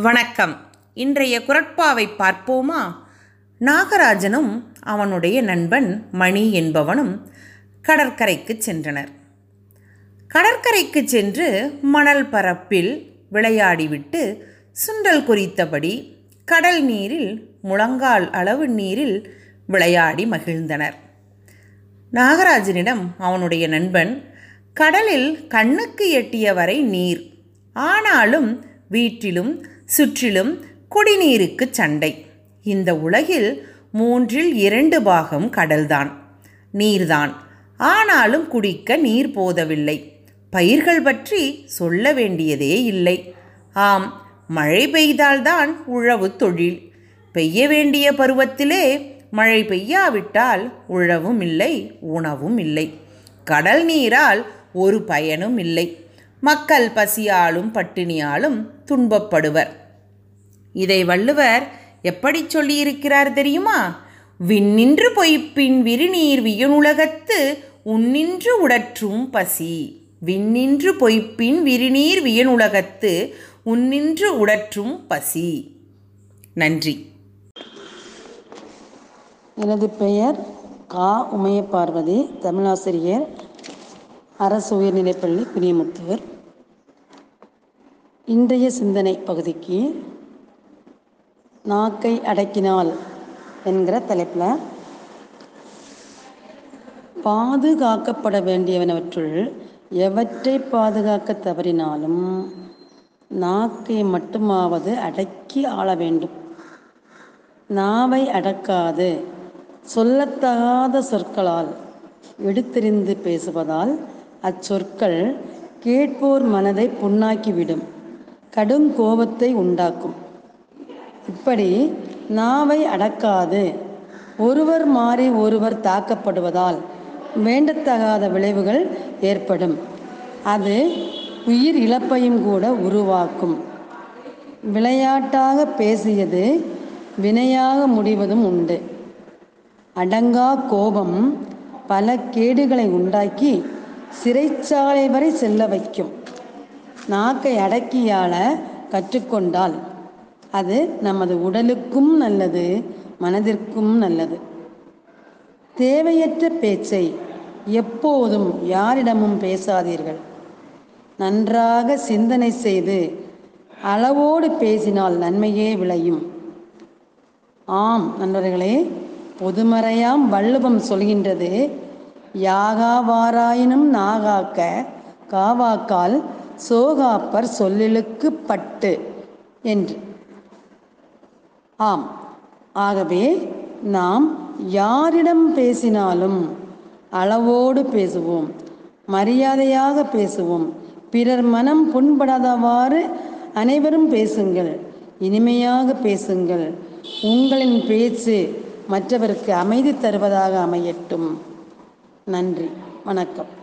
வணக்கம். இன்றைய குரட்பாவை பார்ப்போமா? நாகராஜனும் அவனுடைய நண்பன் மணி என்பவனும் கடற்கரைக்கு சென்றனர். கடற்கரைக்கு சென்று மணல் பரப்பில் விளையாடிவிட்டு சுண்டல் குறித்தபடி கடல் நீரில் முழங்கால் அளவு நீரில் விளையாடி மகிழ்ந்தனர். நாகராஜனிடம் அவனுடைய நண்பன் கடலில் கண்ணுக்கு எட்டிய வரை நீர். ஆனாலும் வீட்டிலும் சுற்றிலும் குடிநீருக்கு சண்டை. இந்த உலகில் மூன்றில் இரண்டு பாகம் கடல்தான். நீர்தான். ஆனாலும் குடிக்க நீர் போதவில்லை. பயிர்கள் பற்றி சொல்ல வேண்டியதே இல்லை. ஆம் மழை பெய்தால்தான் உழவு தொழில். பெய்ய வேண்டிய பருவத்திலே மழை பெய்யாவிட்டால் உழவும் இல்லை உணவும் இல்லை. கடல் நீரால் ஒரு பயனும் இல்லை. மக்கள் பசியாலும் பட்டினியாலும் துன்பப்படுவர். இதை வள்ளுவர் எப்படி சொல்லியிருக்கிறார் தெரியுமா? விண்ணின்று பொய்ப்பின் விரிநீர் வியனுலகத்து உன்னின்று உடற்றும் பசி. விண்ணின்று பொய்ப்பின் விரிநீர் வியனுலகத்து உன்னின்று உடற்றும் பசி. நன்றி. எனது பெயர் கா. உமைய பார்வதி தமிழாசிரியர் அரசு உயர்நிலைப்பள்ளி குனியமுத்தூர் இன்றைய சிந்தனை பகுதிக்கு நாக்கை அடக்கினால் என்கிற தலைப்பில் பாதுகாக்கப்பட வேண்டியவனவற்றுள் எவற்றை பாதுகாக்க தவறினாலும் நாக்கை மட்டுமாவது அடக்கி ஆள வேண்டும். நாவை அடக்காது சொல்லத்தகாத சொற்களால் எடுத்தெறிந்து பேசுவதால் அச்சொற்கள் கேட்போர் மனதை புண்ணாக்கிவிடும் கடும் கோபத்தை உண்டாக்கும். இப்படி நாவை அடக்காது. ஒருவர் மாறி ஒருவர் தாக்கப்படுவதால் வேண்டத்தகாத விளைவுகள் ஏற்படும். அது உயிர் இழப்பையும் கூட உருவாக்கும். விளையாட்டாக பேசியது வினையாக முடிவதும் உண்டு. அடங்கா கோபம் பல கேடுகளை உண்டாக்கி சிறைச்சாலை வரை செல்ல வைக்கும். நாக்கை அடக்கியால கற்றுக்கொண்டால் அது நமது உடலுக்கும் நல்லது மனதிற்கும் நல்லது. தேவையற்ற பேச்சை எப்போதும் யாரிடமும் பேசாதீர்கள். நன்றாக சிந்தனை செய்து அளவோடு பேசினால் நன்மையே விளையும். ஆம் நண்பர்களே பொதுமறையாம் வள்ளுவம் சொல்கின்றது யாகாவாராயினும் நாகாக்க காவாக்கால் சோகாப்பர் சொல்லிலுக்கு பட்டு என்று. ஆம். ஆகவே நாம் யாரிடம் பேசினாலும் அளவோடு பேசுவோம் மரியாதையாக பேசுவோம். பிறர் மனம் புண்படாதவாறு அனைவரும் பேசுங்கள் இனிமையாக பேசுங்கள். உங்களின் பேச்சு மற்றவருக்கு அமைதி தருவதாக அமையட்டும். நன்றி. வணக்கம்.